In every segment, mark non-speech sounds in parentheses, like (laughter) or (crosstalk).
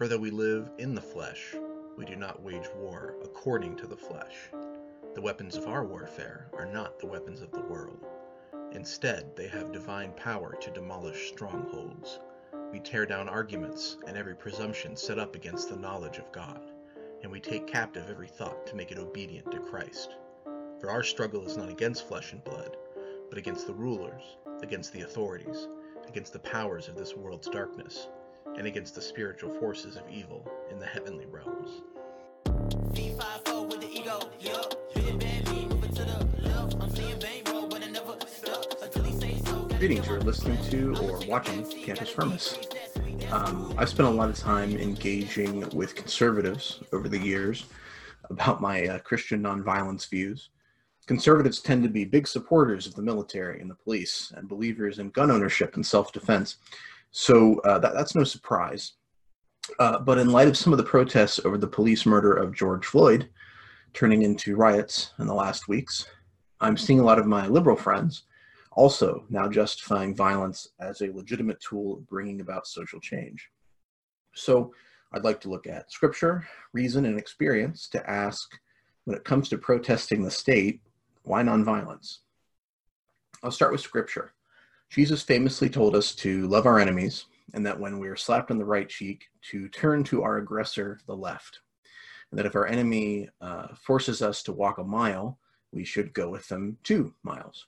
For though we live in the flesh, we do not wage war according to the flesh. The weapons of our warfare are not the weapons of the world. Instead, they have divine power to demolish strongholds. We tear down arguments and every presumption set up against the knowledge of God, and we take captive every thought to make it obedient to Christ. For our struggle is not against flesh and blood, but against the rulers, against the authorities, against the powers of this world's darkness, and against the spiritual forces of evil in the heavenly realms. Greetings, you're listening to or watching Cantus Firmus. Um, I've spent a lot of time engaging with conservatives over the years about my uh, Christian nonviolence views. Conservatives tend to be big supporters of the military and the police and believers in gun ownership and self defense. So uh, that, that's no surprise. Uh, but in light of some of the protests over the police murder of George Floyd turning into riots in the last weeks, I'm seeing a lot of my liberal friends also now justifying violence as a legitimate tool of bringing about social change. So I'd like to look at scripture, reason, and experience to ask when it comes to protesting the state, why nonviolence? I'll start with scripture. Jesus famously told us to love our enemies, and that when we are slapped on the right cheek, to turn to our aggressor the left. And that if our enemy uh, forces us to walk a mile, we should go with them two miles.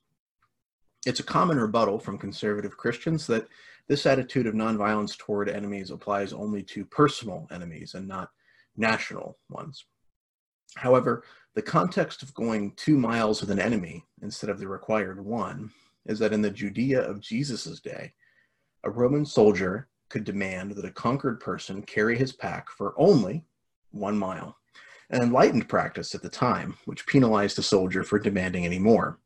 It's a common rebuttal from conservative Christians that this attitude of nonviolence toward enemies applies only to personal enemies and not national ones. However, the context of going two miles with an enemy instead of the required one is that in the Judea of Jesus' day, a Roman soldier could demand that a conquered person carry his pack for only one mile, an enlightened practice at the time, which penalized the soldier for demanding any more.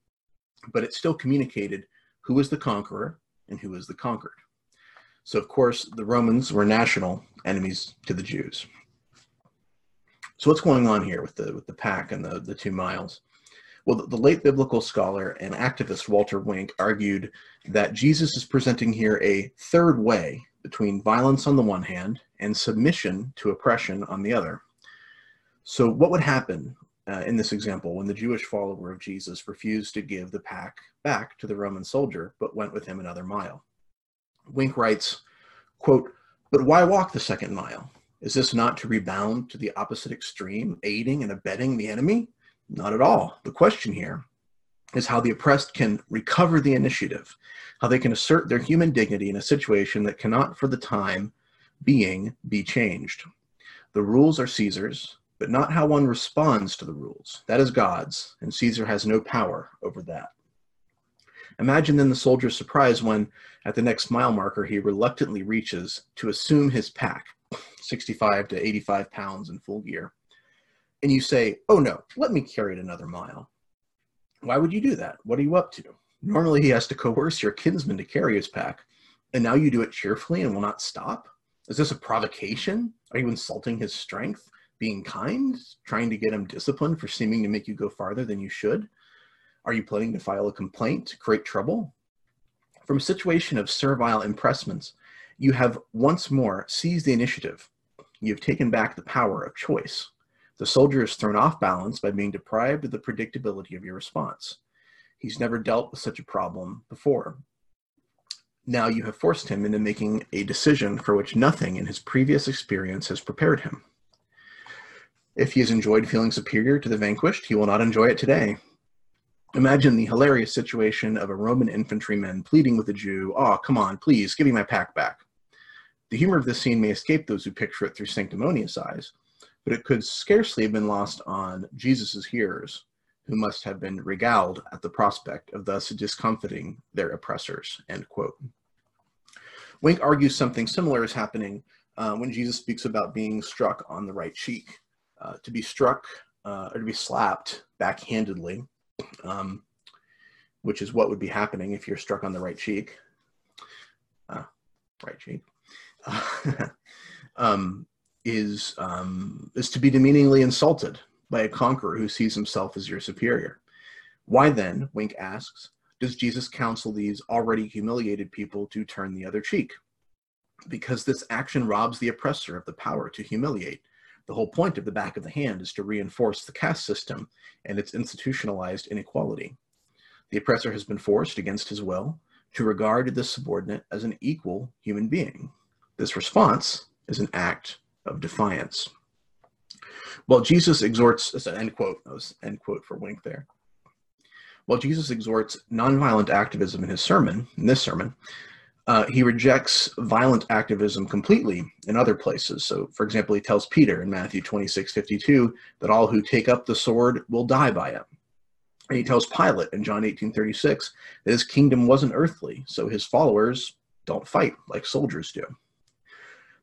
But it still communicated who was the conqueror and who was the conquered. So, of course, the Romans were national enemies to the Jews. So, what's going on here with the with the pack and the, the two miles? Well, the, late biblical scholar and activist Walter Wink argued that Jesus is presenting here a third way between violence on the one hand and submission to oppression on the other. So, what would happen uh, in this example when the Jewish follower of Jesus refused to give the pack back to the Roman soldier but went with him another mile? Wink writes, quote, But why walk the second mile? Is this not to rebound to the opposite extreme, aiding and abetting the enemy? Not at all. The question here is how the oppressed can recover the initiative, how they can assert their human dignity in a situation that cannot, for the time being, be changed. The rules are Caesar's, but not how one responds to the rules. That is God's, and Caesar has no power over that. Imagine then the soldier's surprise when, at the next mile marker, he reluctantly reaches to assume his pack, 65 to 85 pounds in full gear, and you say, Oh no, let me carry it another mile. Why would you do that? What are you up to? Normally, he has to coerce your kinsman to carry his pack, and now you do it cheerfully and will not stop? Is this a provocation? Are you insulting his strength? Being kind? Trying to get him disciplined for seeming to make you go farther than you should? Are you planning to file a complaint to create trouble? From a situation of servile impressments, you have once more seized the initiative. You have taken back the power of choice. The soldier is thrown off balance by being deprived of the predictability of your response. He's never dealt with such a problem before. Now you have forced him into making a decision for which nothing in his previous experience has prepared him. If he has enjoyed feeling superior to the vanquished, he will not enjoy it today. Imagine the hilarious situation of a Roman infantryman pleading with a Jew, Oh, come on, please, give me my pack back. The humor of this scene may escape those who picture it through sanctimonious eyes, but it could scarcely have been lost on Jesus' hearers, who must have been regaled at the prospect of thus discomfiting their oppressors. End quote. Wink argues something similar is happening uh, when Jesus speaks about being struck on the right cheek. Uh, to be struck uh, or to be slapped backhandedly, um, which is what would be happening if you're struck on the right cheek. Uh, right cheek. (laughs) um, is um, is to be demeaningly insulted by a conqueror who sees himself as your superior. Why then, Wink asks, does Jesus counsel these already humiliated people to turn the other cheek? because this action robs the oppressor of the power to humiliate. The whole point of the back of the hand is to reinforce the caste system and its institutionalized inequality. The oppressor has been forced, against his will, to regard the subordinate as an equal human being. This response is an act of defiance. While Jesus exhorts, that's an end quote, that was end quote for Wink there. While Jesus exhorts nonviolent activism in his sermon, in this sermon, uh, he rejects violent activism completely in other places. So, for example, he tells Peter in Matthew 26 52 that all who take up the sword will die by it. And he tells Pilate in John 18 36 that his kingdom wasn't earthly, so his followers don't fight like soldiers do.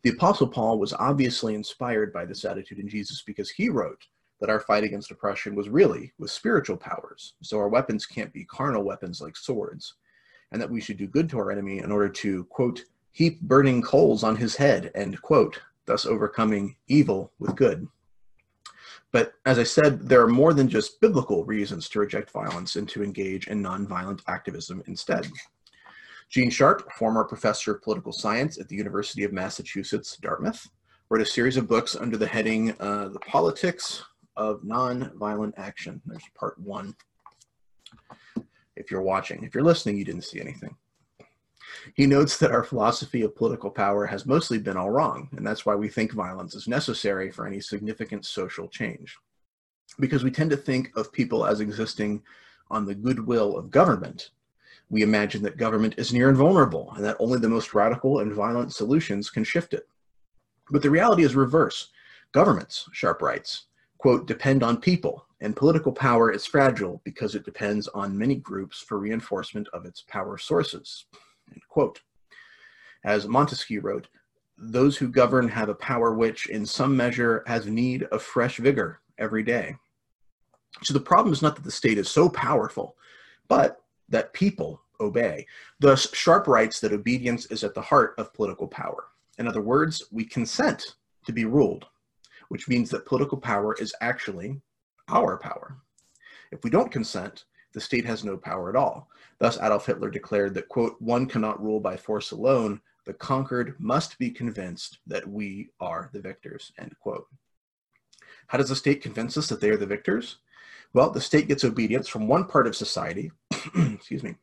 The Apostle Paul was obviously inspired by this attitude in Jesus because he wrote that our fight against oppression was really with spiritual powers. So our weapons can't be carnal weapons like swords and that we should do good to our enemy in order to, quote, heap burning coals on his head, end quote, thus overcoming evil with good. But as I said, there are more than just biblical reasons to reject violence and to engage in nonviolent activism instead. Gene Sharp, former professor of political science at the University of Massachusetts, Dartmouth, wrote a series of books under the heading uh, The Politics of Nonviolent Action. There's part one if you're watching. If you're listening, you didn't see anything. He notes that our philosophy of political power has mostly been all wrong, and that's why we think violence is necessary for any significant social change. Because we tend to think of people as existing on the goodwill of government, we imagine that government is near invulnerable and that only the most radical and violent solutions can shift it. But the reality is reverse. Governments, Sharp writes, quote, depend on people, and political power is fragile because it depends on many groups for reinforcement of its power sources. End quote. As Montesquieu wrote, those who govern have a power which, in some measure, has need of fresh vigor every day. So the problem is not that the state is so powerful, but that people obey. Thus, Sharp writes that obedience is at the heart of political power. In other words, we consent to be ruled, which means that political power is actually our power. If we don't consent, the state has no power at all. Thus, Adolf Hitler declared that, quote, one cannot rule by force alone. The conquered must be convinced that we are the victors, end quote. How does the state convince us that they are the victors? Well, the state gets obedience from one part of society, (clears throat) excuse me,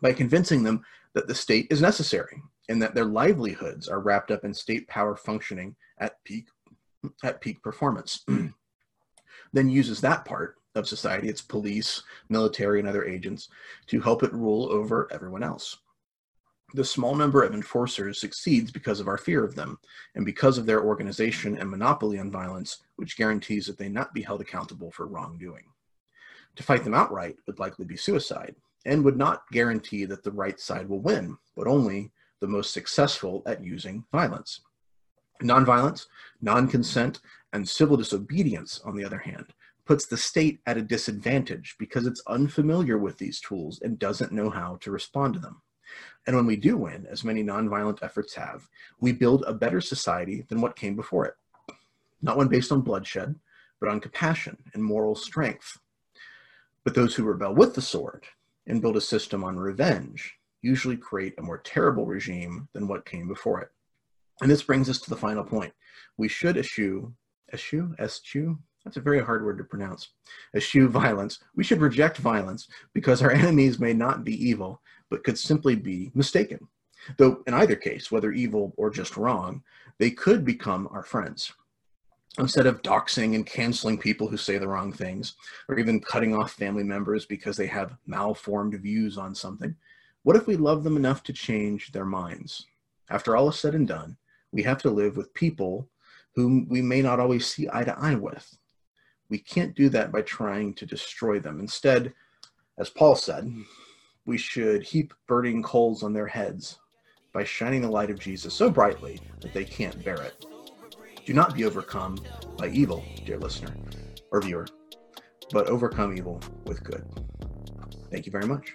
by convincing them that the state is necessary and that their livelihoods are wrapped up in state power functioning at peak at peak performance. (clears throat) then uses that part of society, its police, military, and other agents, to help it rule over everyone else. The small number of enforcers succeeds because of our fear of them, and because of their organization and monopoly on violence, which guarantees that they not be held accountable for wrongdoing. To fight them outright would likely be suicide, and would not guarantee that the right side will win, but only the most successful at using violence. Nonviolence, non consent, and civil disobedience, on the other hand, puts the state at a disadvantage because it's unfamiliar with these tools and doesn't know how to respond to them. And when we do win, as many nonviolent efforts have, we build a better society than what came before it. Not one based on bloodshed, but on compassion and moral strength. But those who rebel with the sword and build a system on revenge usually create a more terrible regime than what came before it. And this brings us to the final point. We should eschew, eschew, eschew, that's a very hard word to pronounce, eschew violence. We should reject violence because our (laughs) enemies may not be evil, but could simply be mistaken. Though in either case, whether evil or just wrong, they could become our friends. Instead of doxing and canceling people who say the wrong things, or even cutting off family members because they have malformed views on something, what if we love them enough to change their minds? After all is said and done, we have to live with people whom we may not always see eye to eye with. We can't do that by trying to destroy them. Instead, as Paul said, we should heap burning coals on their heads by shining the light of Jesus so brightly that they can't bear it. Do not be overcome by evil, dear listener or viewer, but overcome evil with good. Thank you very much.